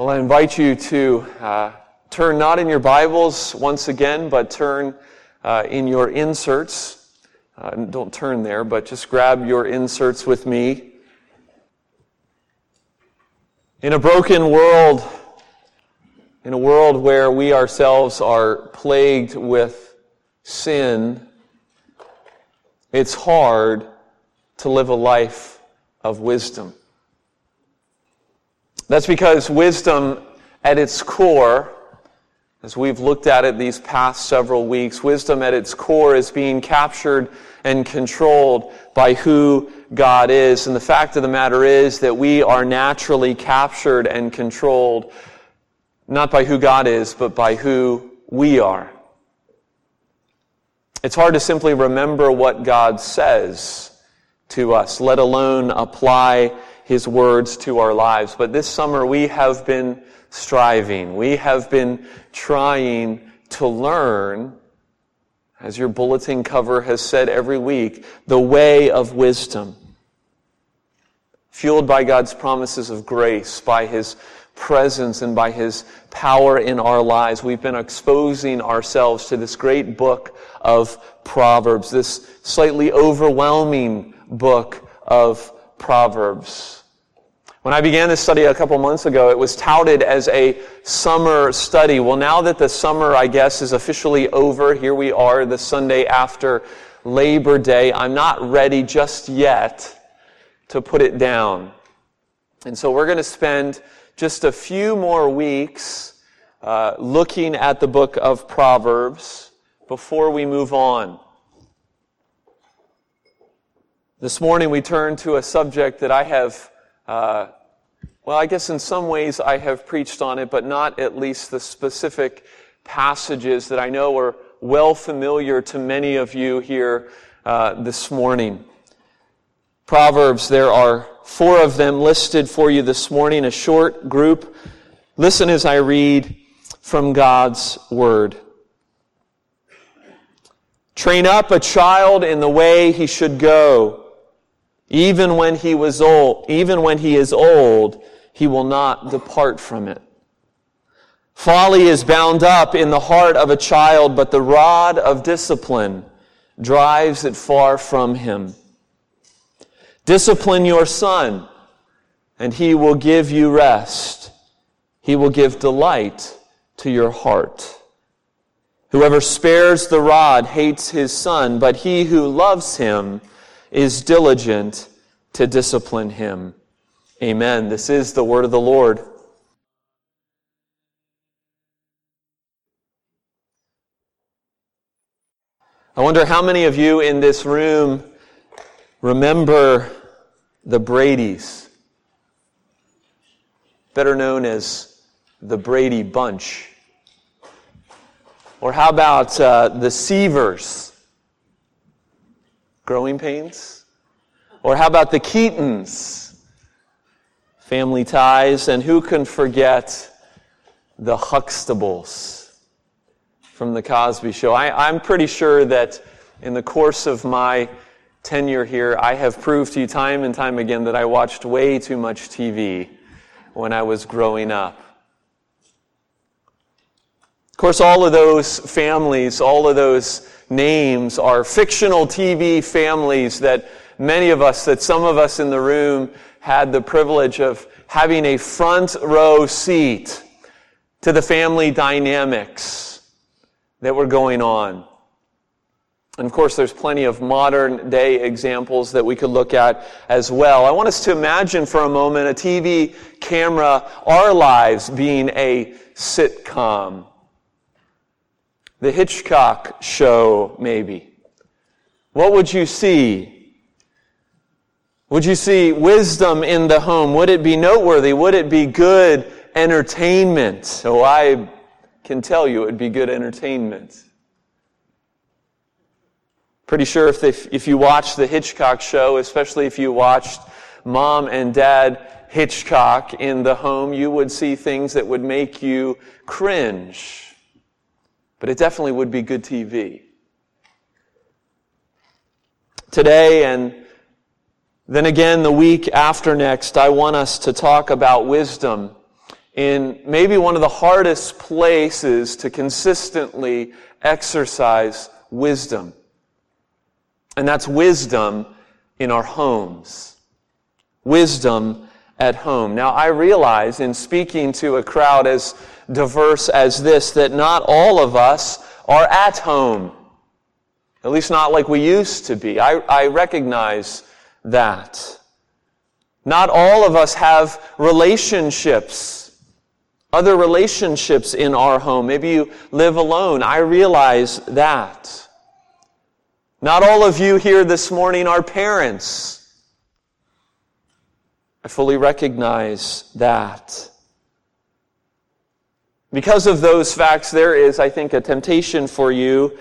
Well, I invite you to uh, turn not in your Bibles once again, but turn uh, in your inserts. Uh, don't turn there, but just grab your inserts with me. In a broken world, in a world where we ourselves are plagued with sin, it's hard to live a life of wisdom. That's because wisdom at its core, as we've looked at it these past several weeks, wisdom at its core is being captured and controlled by who God is. And the fact of the matter is that we are naturally captured and controlled not by who God is, but by who we are. It's hard to simply remember what God says to us, let alone apply his words to our lives. But this summer we have been striving. We have been trying to learn, as your bulletin cover has said every week, the way of wisdom. Fueled by God's promises of grace, by his presence and by his power in our lives. We've been exposing ourselves to this great book of Proverbs, this slightly overwhelming book of Proverbs. When I began this study a couple months ago, it was touted as a summer study. Well, now that the summer, I guess, is officially over, here we are the Sunday after Labor Day. I'm not ready just yet to put it down. And so we're going to spend just a few more weeks uh, looking at the book of Proverbs before we move on. This morning we turn to a subject that I have uh, well, I guess in some ways I have preached on it, but not at least the specific passages that I know are well familiar to many of you here uh, this morning. Proverbs, there are four of them listed for you this morning, a short group. Listen as I read from God's Word. Train up a child in the way he should go even when he was old, even when he is old, he will not depart from it. Folly is bound up in the heart of a child, but the rod of discipline drives it far from him. Discipline your son, and he will give you rest. He will give delight to your heart. Whoever spares the rod hates his son, but he who loves him is diligent to discipline him. Amen. This is the word of the Lord. I wonder how many of you in this room remember the Brady's, better known as the Brady Bunch. Or how about uh, the Seavers? Growing pains? Or how about the Keatons? Family ties. And who can forget the Huxtables from the Cosby Show? I, I'm pretty sure that in the course of my tenure here, I have proved to you time and time again that I watched way too much TV when I was growing up. Of course, all of those families, all of those names are fictional TV families that many of us, that some of us in the room had the privilege of having a front row seat to the family dynamics that were going on. And of course, there's plenty of modern day examples that we could look at as well. I want us to imagine for a moment a TV camera, our lives being a sitcom the Hitchcock show, maybe, what would you see? Would you see wisdom in the home? Would it be noteworthy? Would it be good entertainment? Oh, I can tell you it would be good entertainment. Pretty sure if, they, if you watched the Hitchcock show, especially if you watched Mom and Dad Hitchcock in the home, you would see things that would make you cringe but it definitely would be good TV. Today and then again the week after next, I want us to talk about wisdom in maybe one of the hardest places to consistently exercise wisdom. And that's wisdom in our homes. Wisdom at home. Now, I realize in speaking to a crowd as diverse as this that not all of us are at home. At least not like we used to be. I, I recognize that. Not all of us have relationships, other relationships in our home. Maybe you live alone. I realize that. Not all of you here this morning are parents. I fully recognize that. Because of those facts, there is, I think, a temptation for you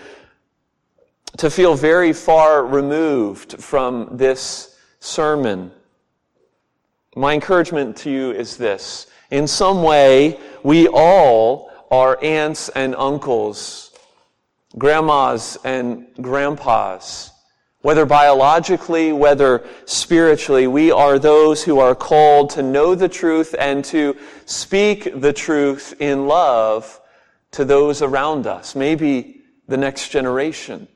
to feel very far removed from this sermon. My encouragement to you is this. In some way, we all are aunts and uncles, grandmas and grandpas. Whether biologically, whether spiritually, we are those who are called to know the truth and to speak the truth in love to those around us, maybe the next generation.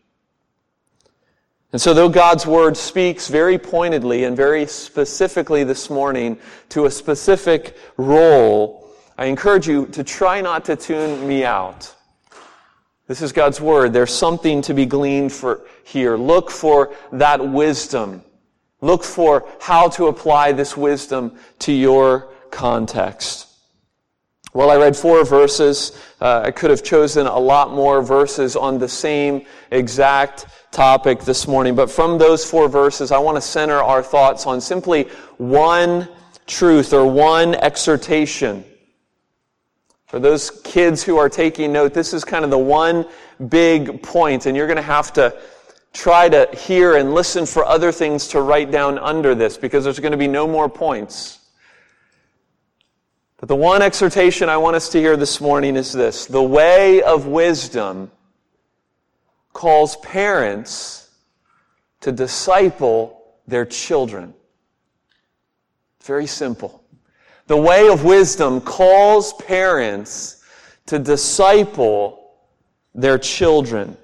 And so, though God's word speaks very pointedly and very specifically this morning to a specific role, I encourage you to try not to tune me out. This is God's word. There's something to be gleaned for here. Look for that wisdom. Look for how to apply this wisdom to your context. Well, I read four verses. Uh, I could have chosen a lot more verses on the same exact topic this morning. But from those four verses, I want to center our thoughts on simply one truth or one exhortation. For those kids who are taking note, this is kind of the one big point, and you're going to have to try to hear and listen for other things to write down under this because there's going to be no more points. But the one exhortation I want us to hear this morning is this the way of wisdom calls parents to disciple their children. Very simple. The way of wisdom calls parents to disciple their children.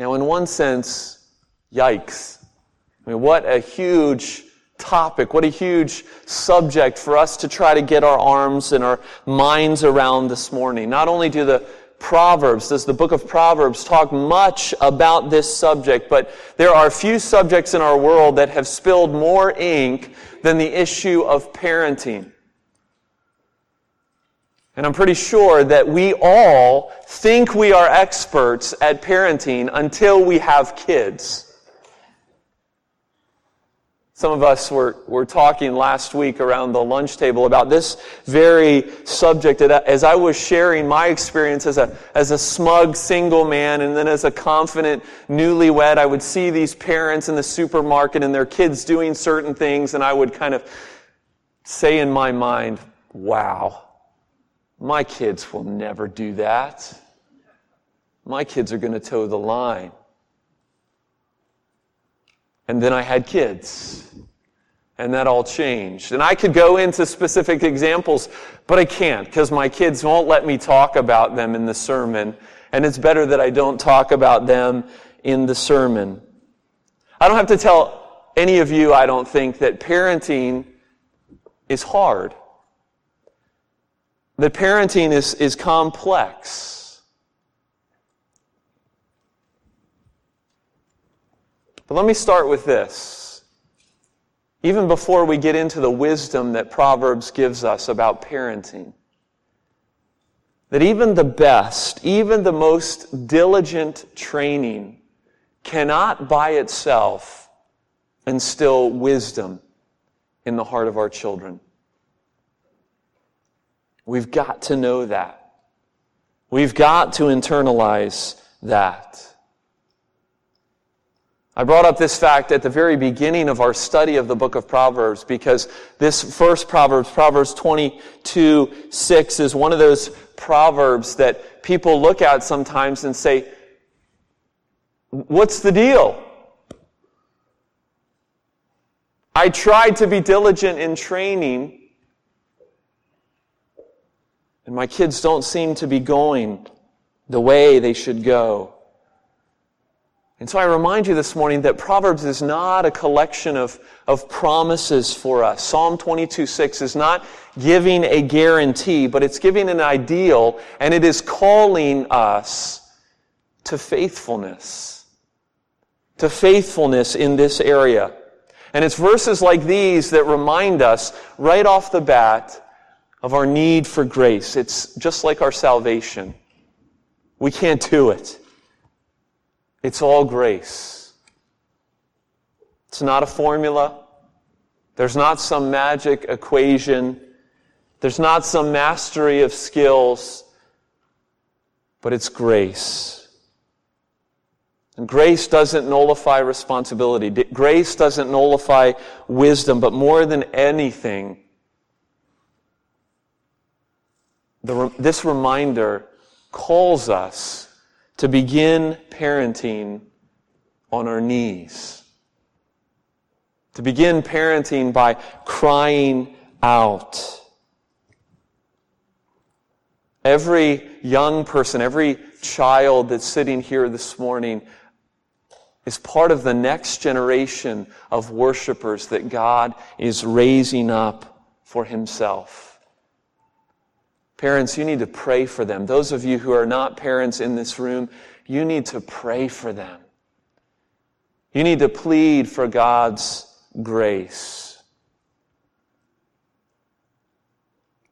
Now, in one sense, yikes. I mean, what a huge topic. What a huge subject for us to try to get our arms and our minds around this morning. Not only do the Proverbs, does the book of Proverbs talk much about this subject, but there are few subjects in our world that have spilled more ink than the issue of parenting. And I'm pretty sure that we all think we are experts at parenting until we have kids. Some of us were, were talking last week around the lunch table about this very subject. As I was sharing my experience as a, as a smug single man and then as a confident newlywed, I would see these parents in the supermarket and their kids doing certain things, and I would kind of say in my mind, wow, my kids will never do that. My kids are going to toe the line. And then I had kids. And that all changed. And I could go into specific examples, but I can't because my kids won't let me talk about them in the sermon. And it's better that I don't talk about them in the sermon. I don't have to tell any of you, I don't think, that parenting is hard. That parenting is, is complex. But let me start with this. Even before we get into the wisdom that Proverbs gives us about parenting, that even the best, even the most diligent training cannot by itself instill wisdom in the heart of our children. We've got to know that. We've got to internalize that. I brought up this fact at the very beginning of our study of the book of Proverbs because this first Proverbs, Proverbs 22, 6, is one of those Proverbs that people look at sometimes and say, What's the deal? I tried to be diligent in training And my kids don't seem to be going the way they should go. And so I remind you this morning that Proverbs is not a collection of, of promises for us. Psalm 22 6 is not giving a guarantee, but it's giving an ideal, and it is calling us to faithfulness. To faithfulness in this area. And it's verses like these that remind us right off the bat of our need for grace. It's just like our salvation. We can't do it. It's all grace. It's not a formula. There's not some magic equation. There's not some mastery of skills, but it's grace. And grace doesn't nullify responsibility. Grace doesn't nullify wisdom, but more than anything, the, this reminder calls us to begin parenting on our knees. To begin parenting by crying out. Every young person, every child that's sitting here this morning is part of the next generation of worshipers that God is raising up for Himself. Parents, you need to pray for them. Those of you who are not parents in this room, you need to pray for them. You need to plead for God's grace.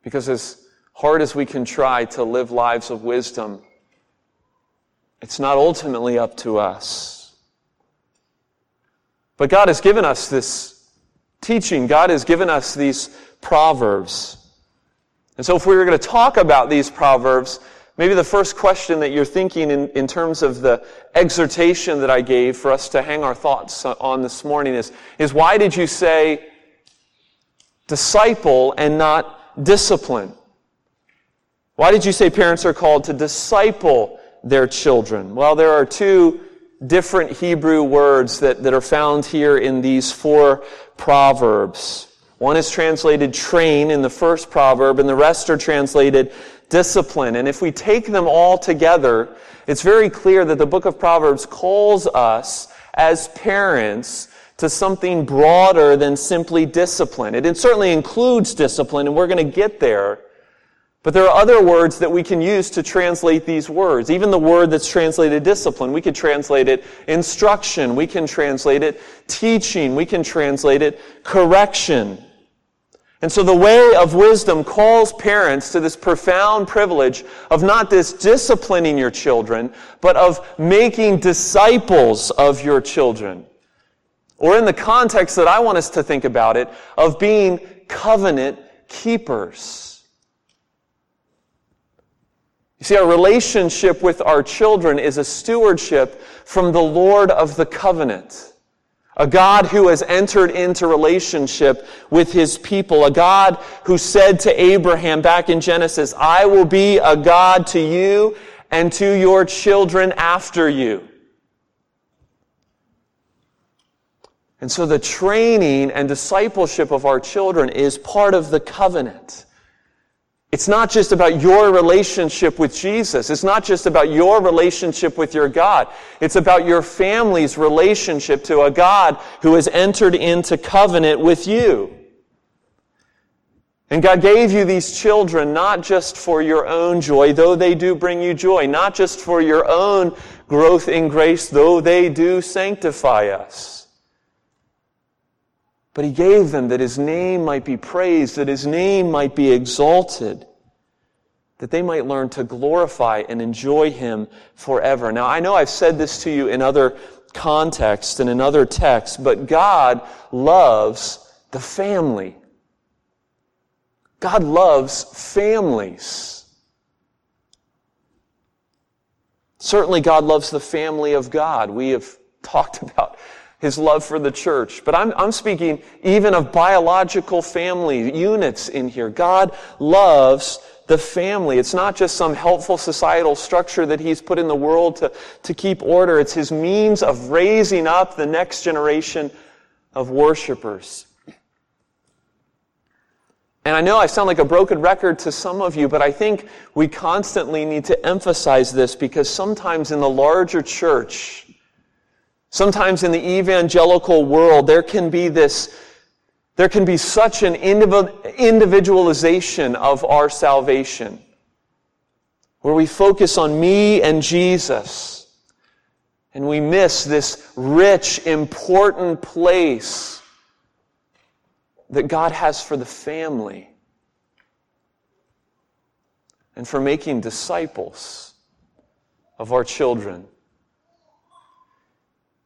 Because as hard as we can try to live lives of wisdom, it's not ultimately up to us. But God has given us this teaching. God has given us these proverbs. And so if we were going to talk about these proverbs, maybe the first question that you're thinking in, in terms of the exhortation that I gave for us to hang our thoughts on this morning is, is why did you say disciple and not discipline? Why did you say parents are called to disciple their children? Well, there are two different Hebrew words that, that are found here in these four proverbs. One is translated train in the first proverb, and the rest are translated discipline. And if we take them all together, it's very clear that the book of Proverbs calls us as parents to something broader than simply discipline. It certainly includes discipline, and we're going to get there. But there are other words that we can use to translate these words. Even the word that's translated discipline, we could translate it instruction, we can translate it teaching, we can translate it correction. And so the way of wisdom calls parents to this profound privilege of not just disciplining your children, but of making disciples of your children. Or in the context that I want us to think about it, of being covenant keepers. You see, our relationship with our children is a stewardship from the Lord of the covenant. A God who has entered into relationship with his people. A God who said to Abraham back in Genesis, I will be a God to you and to your children after you. And so the training and discipleship of our children is part of the covenant. It's not just about your relationship with Jesus. It's not just about your relationship with your God. It's about your family's relationship to a God who has entered into covenant with you. And God gave you these children not just for your own joy, though they do bring you joy, not just for your own growth in grace, though they do sanctify us. But he gave them that his name might be praised, that his name might be exalted, that they might learn to glorify and enjoy him forever. Now, I know I've said this to you in other contexts and in other texts, but God loves the family. God loves families. Certainly, God loves the family of God. We have talked about his love for the church. But I'm, I'm speaking even of biological family units in here. God loves the family. It's not just some helpful societal structure that he's put in the world to, to keep order. It's his means of raising up the next generation of worshipers. And I know I sound like a broken record to some of you, but I think we constantly need to emphasize this because sometimes in the larger church, sometimes in the evangelical world, there can be this, there can be such an individualization of our salvation where we focus on me and Jesus and we miss this rich, important place that God has for the family and for making disciples of our children.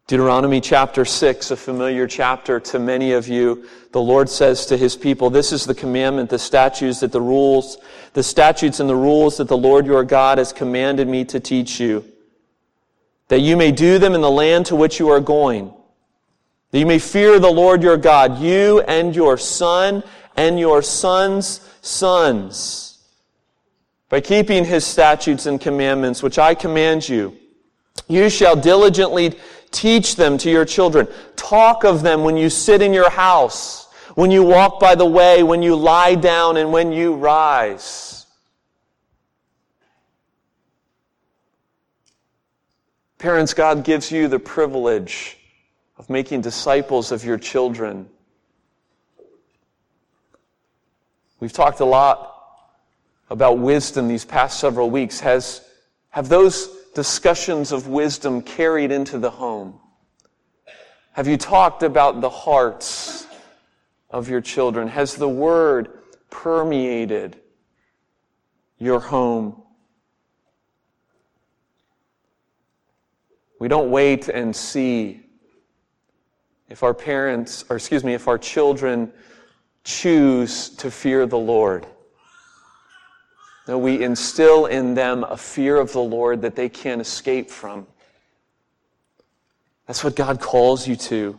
Deuteronomy chapter 6, a familiar chapter to many of you, the Lord says to his people, This is the commandment, the statutes that the rules, the statutes and the rules that the Lord your God has commanded me to teach you, that you may do them in the land to which you are going that you may fear the Lord your God, you and your son and your son's sons, by keeping his statutes and commandments, which I command you. You shall diligently teach them to your children. Talk of them when you sit in your house, when you walk by the way, when you lie down, and when you rise. Parents, God gives you the privilege of making disciples of your children. We've talked a lot about wisdom these past several weeks. Has, have those discussions of wisdom carried into the home? Have you talked about the hearts of your children? Has the word permeated your home? We don't wait and see if our parents, or excuse me, if our children choose to fear the Lord. That we instill in them a fear of the Lord that they can't escape from. That's what God calls you to.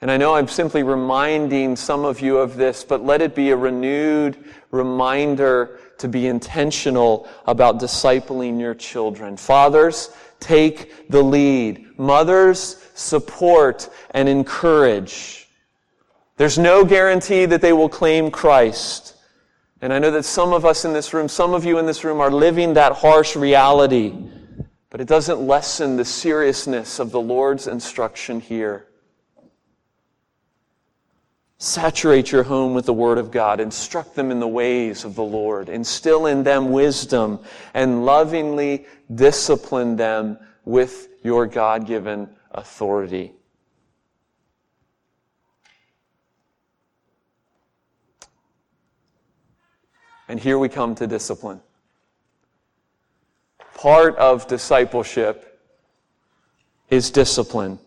And I know I'm simply reminding some of you of this, but let it be a renewed reminder to be intentional about discipling your children. Fathers, take the lead. Mothers, support and encourage. There's no guarantee that they will claim Christ. And I know that some of us in this room, some of you in this room are living that harsh reality, but it doesn't lessen the seriousness of the Lord's instruction here. Saturate your home with the Word of God. Instruct them in the ways of the Lord. Instill in them wisdom and lovingly discipline them with your God given authority. And here we come to discipline. Part of discipleship is discipline.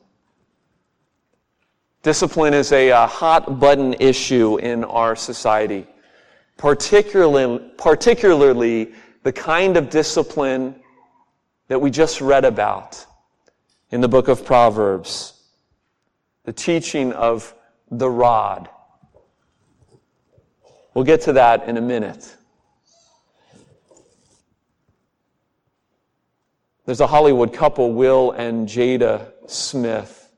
Discipline is a, a hot button issue in our society, particularly, particularly the kind of discipline that we just read about in the book of Proverbs. The teaching of the rod. We'll get to that in a minute. There's a Hollywood couple, Will and Jada Smith,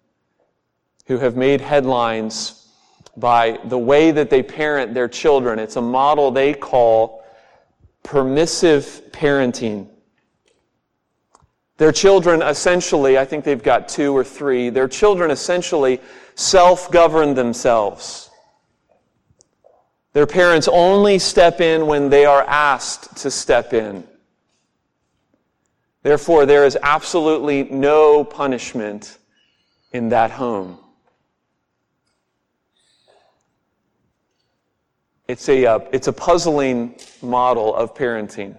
who have made headlines by the way that they parent their children. It's a model they call permissive parenting. Their children essentially, I think they've got two or three, their children essentially self govern themselves. Their parents only step in when they are asked to step in. Therefore, there is absolutely no punishment in that home. It's a, uh, it's a puzzling model of parenting.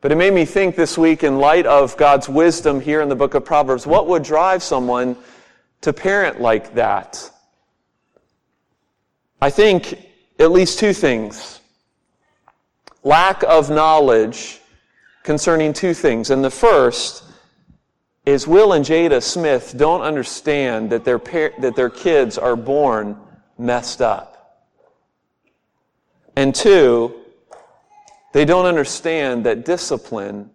But it made me think this week, in light of God's wisdom here in the book of Proverbs, what would drive someone to parent like that? I think at least two things. Lack of knowledge concerning two things. And the first is Will and Jada Smith don't understand that their, par- that their kids are born messed up. And two, they don't understand that discipline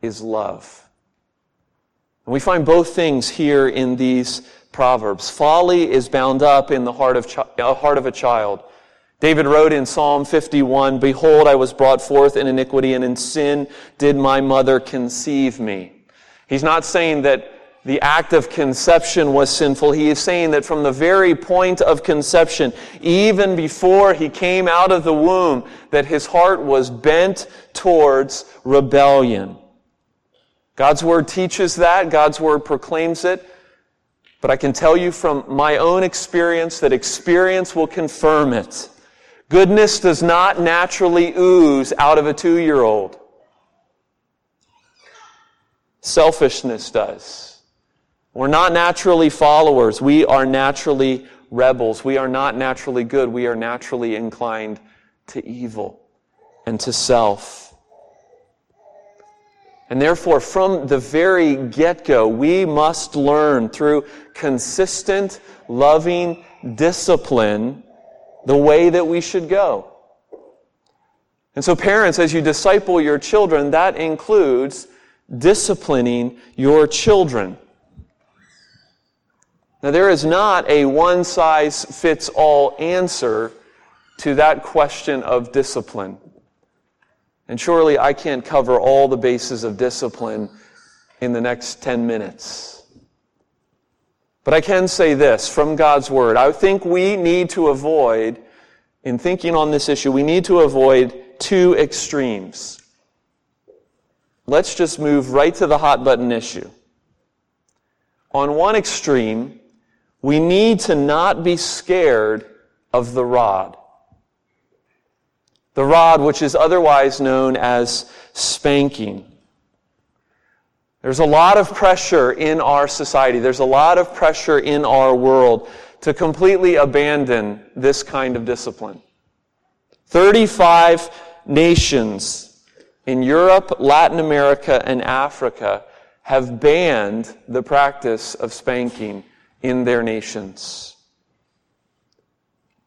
is love. And we find both things here in these proverbs. Folly is bound up in the heart of, chi- uh, heart of a child. David wrote in Psalm 51, Behold, I was brought forth in iniquity, and in sin did my mother conceive me. He's not saying that the act of conception was sinful. He is saying that from the very point of conception, even before he came out of the womb, that his heart was bent towards rebellion. God's word teaches that. God's word proclaims it. But I can tell you from my own experience that experience will confirm it. Goodness does not naturally ooze out of a two year old. Selfishness does. We're not naturally followers. We are naturally rebels. We are not naturally good. We are naturally inclined to evil and to self. And therefore, from the very get go, we must learn through consistent, loving discipline the way that we should go. And so, parents, as you disciple your children, that includes disciplining your children. Now, there is not a one size fits all answer to that question of discipline. And surely I can't cover all the bases of discipline in the next 10 minutes. But I can say this from God's Word. I think we need to avoid, in thinking on this issue, we need to avoid two extremes. Let's just move right to the hot button issue. On one extreme, we need to not be scared of the rod. The rod, which is otherwise known as spanking. There's a lot of pressure in our society. There's a lot of pressure in our world to completely abandon this kind of discipline. 35 nations in Europe, Latin America, and Africa have banned the practice of spanking in their nations.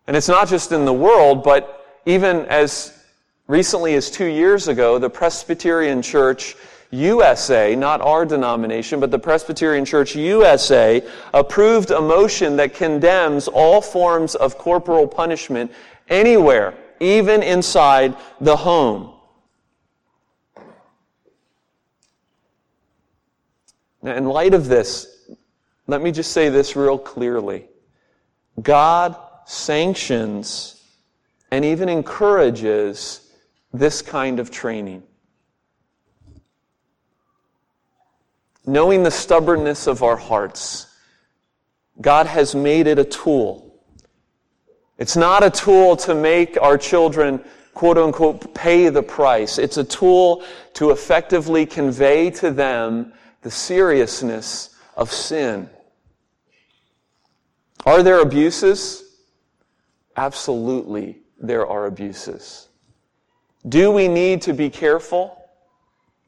And it's not just in the world, but even as recently as two years ago, the Presbyterian Church USA, not our denomination, but the Presbyterian Church USA, approved a motion that condemns all forms of corporal punishment anywhere, even inside the home. Now, in light of this, let me just say this real clearly. God sanctions and even encourages this kind of training. Knowing the stubbornness of our hearts, God has made it a tool. It's not a tool to make our children, quote unquote, pay the price. It's a tool to effectively convey to them the seriousness of sin. Are there abuses? Absolutely, there are abuses. Do we need to be careful?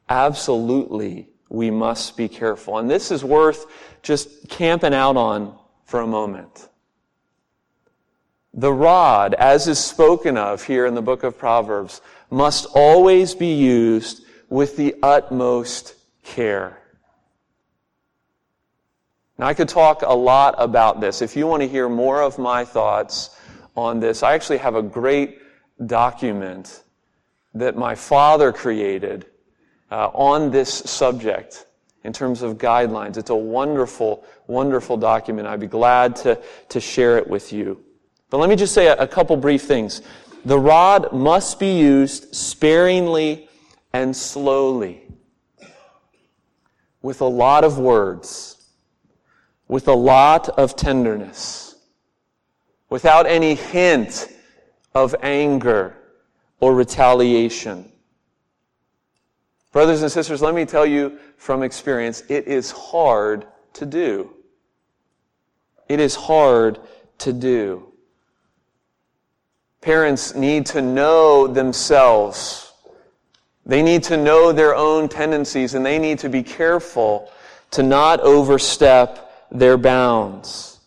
Absolutely, we must be careful. And this is worth just camping out on for a moment. The rod, as is spoken of here in the book of Proverbs, must always be used with the utmost care. Now, I could talk a lot about this. If you want to hear more of my thoughts on this, I actually have a great document that my father created uh, on this subject in terms of guidelines. It's a wonderful, wonderful document. I'd be glad to, to share it with you. But let me just say a, a couple brief things. The rod must be used sparingly and slowly, with a lot of words, with a lot of tenderness, without any hint of anger or retaliation. Brothers and sisters, let me tell you from experience, it is hard to do. It is hard to do. Parents need to know themselves. They need to know their own tendencies and they need to be careful to not overstep their bounds.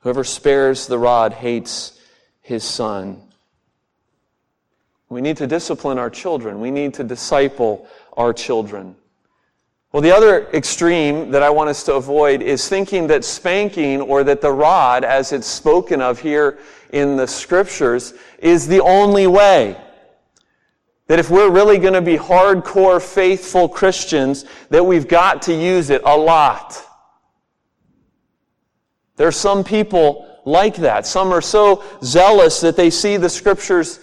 Whoever spares the rod hates his son. We need to discipline our children. We need to disciple our children. Well, the other extreme that I want us to avoid is thinking that spanking or that the rod, as it's spoken of here in the scriptures, is the only way. That if we're really going to be hardcore, faithful Christians, that we've got to use it a lot. There are some people like that. Some are so zealous that they see the scriptures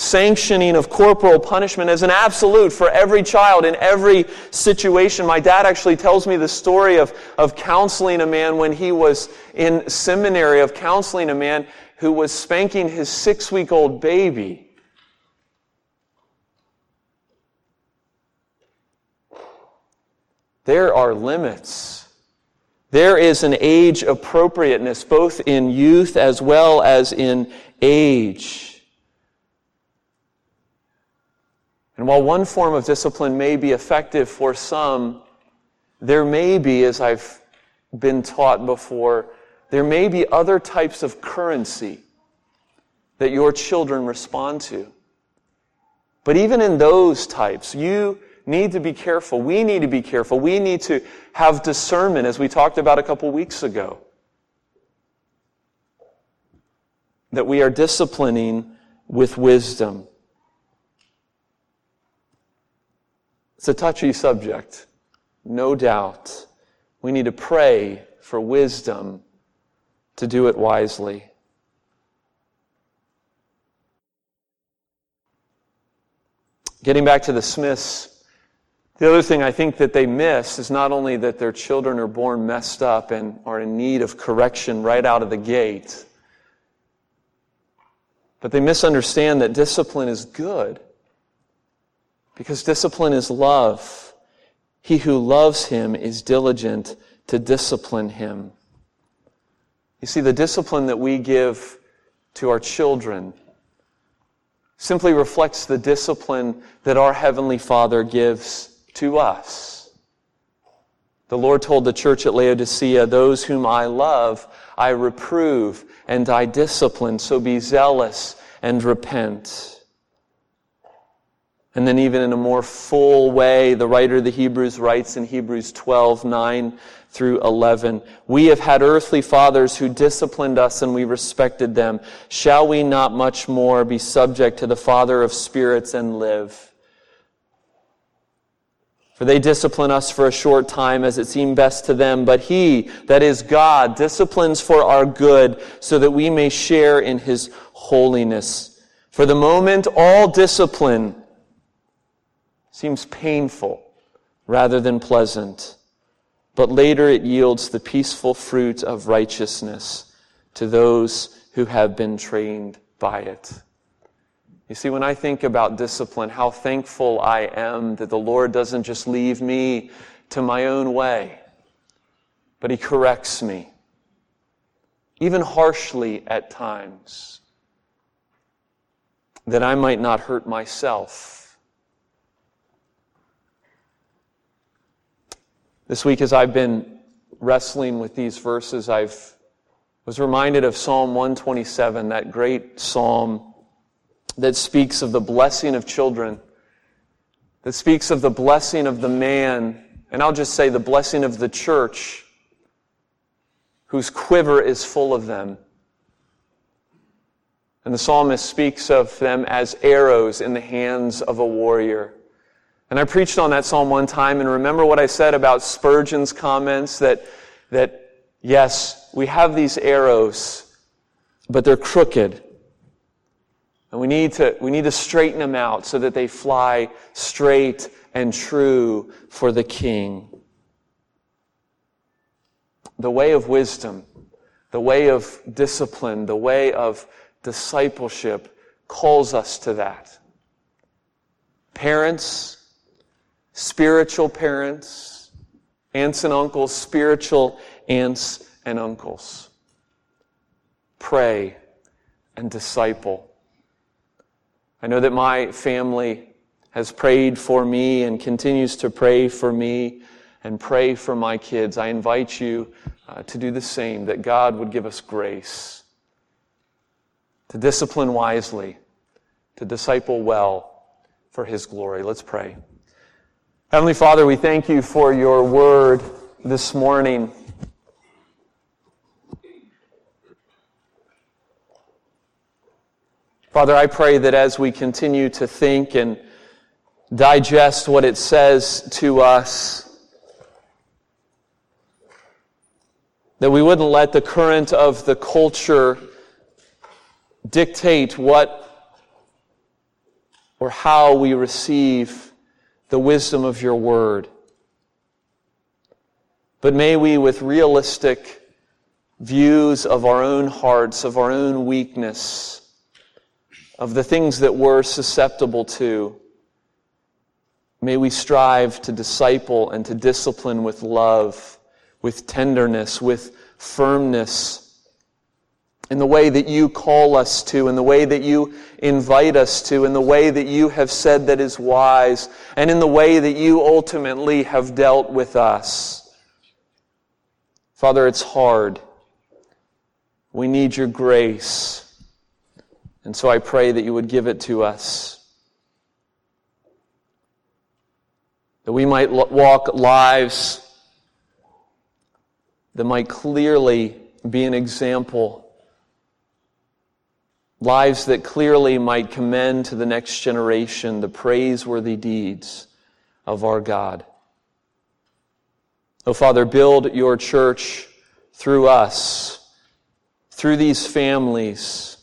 sanctioning of corporal punishment as an absolute for every child in every situation. My dad actually tells me the story of, of counseling a man when he was in seminary, of counseling a man who was spanking his six week old baby. There are limits. There is an age appropriateness both in youth as well as in age. And while one form of discipline may be effective for some, there may be, as I've been taught before, there may be other types of currency that your children respond to. But even in those types, you need to be careful. We need to be careful. We need to have discernment, as we talked about a couple weeks ago. That we are disciplining with wisdom. It's a touchy subject, no doubt. We need to pray for wisdom to do it wisely. Getting back to the Smiths, the other thing I think that they miss is not only that their children are born messed up and are in need of correction right out of the gate, but they misunderstand that discipline is good. Because discipline is love. He who loves him is diligent to discipline him. You see, the discipline that we give to our children simply reflects the discipline that our Heavenly Father gives to us. The Lord told the church at Laodicea, Those whom I love, I reprove and I discipline, so be zealous and repent. And then, even in a more full way, the writer of the Hebrews writes in Hebrews 12, 9 through 11, We have had earthly fathers who disciplined us and we respected them. Shall we not much more be subject to the Father of spirits and live? For they discipline us for a short time as it seemed best to them, but He, that is God, disciplines for our good so that we may share in His holiness. For the moment, all discipline seems painful rather than pleasant, but later it yields the peaceful fruit of righteousness to those who have been trained by it. You see, when I think about discipline, how thankful I am that the Lord doesn't just leave me to my own way, but He corrects me, even harshly at times, that I might not hurt myself This week, as I've been wrestling with these verses, I've was reminded of Psalm 127, that great psalm that speaks of the blessing of children, that speaks of the blessing of the man, and I'll just say the blessing of the church, whose quiver is full of them. And the psalmist speaks of them as arrows in the hands of a warrior. And I preached on that psalm one time, and remember what I said about Spurgeon's comments that, that yes, we have these arrows, but they're crooked. And we need to, we need to straighten them out so that they fly straight and true for the king. The way of wisdom, the way of discipline, the way of discipleship calls us to that. Parents, spiritual parents, aunts and uncles, spiritual aunts and uncles. Pray and disciple. I know that my family has prayed for me and continues to pray for me and pray for my kids. I invite you uh, to do the same, that God would give us grace to discipline wisely, to disciple well for His glory. Let's pray. Heavenly Father, we thank you for your word this morning. Father, I pray that as we continue to think and digest what it says to us, that we wouldn't let the current of the culture dictate what or how we receive the wisdom of your word. But may we, with realistic views of our own hearts, of our own weakness, of the things that we're susceptible to, may we strive to disciple and to discipline with love, with tenderness, with firmness in the way that you call us to, in the way that you invite us to, in the way that you have said that is wise, and in the way that you ultimately have dealt with us. Father, it's hard. We need your grace. And so I pray that you would give it to us. That we might walk lives that might clearly be an example lives that clearly might commend to the next generation the praiseworthy deeds of our God. Oh, Father, build your church through us, through these families,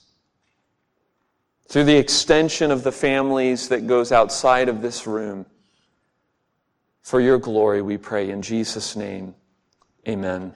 through the extension of the families that goes outside of this room. For your glory, we pray in Jesus' name. Amen.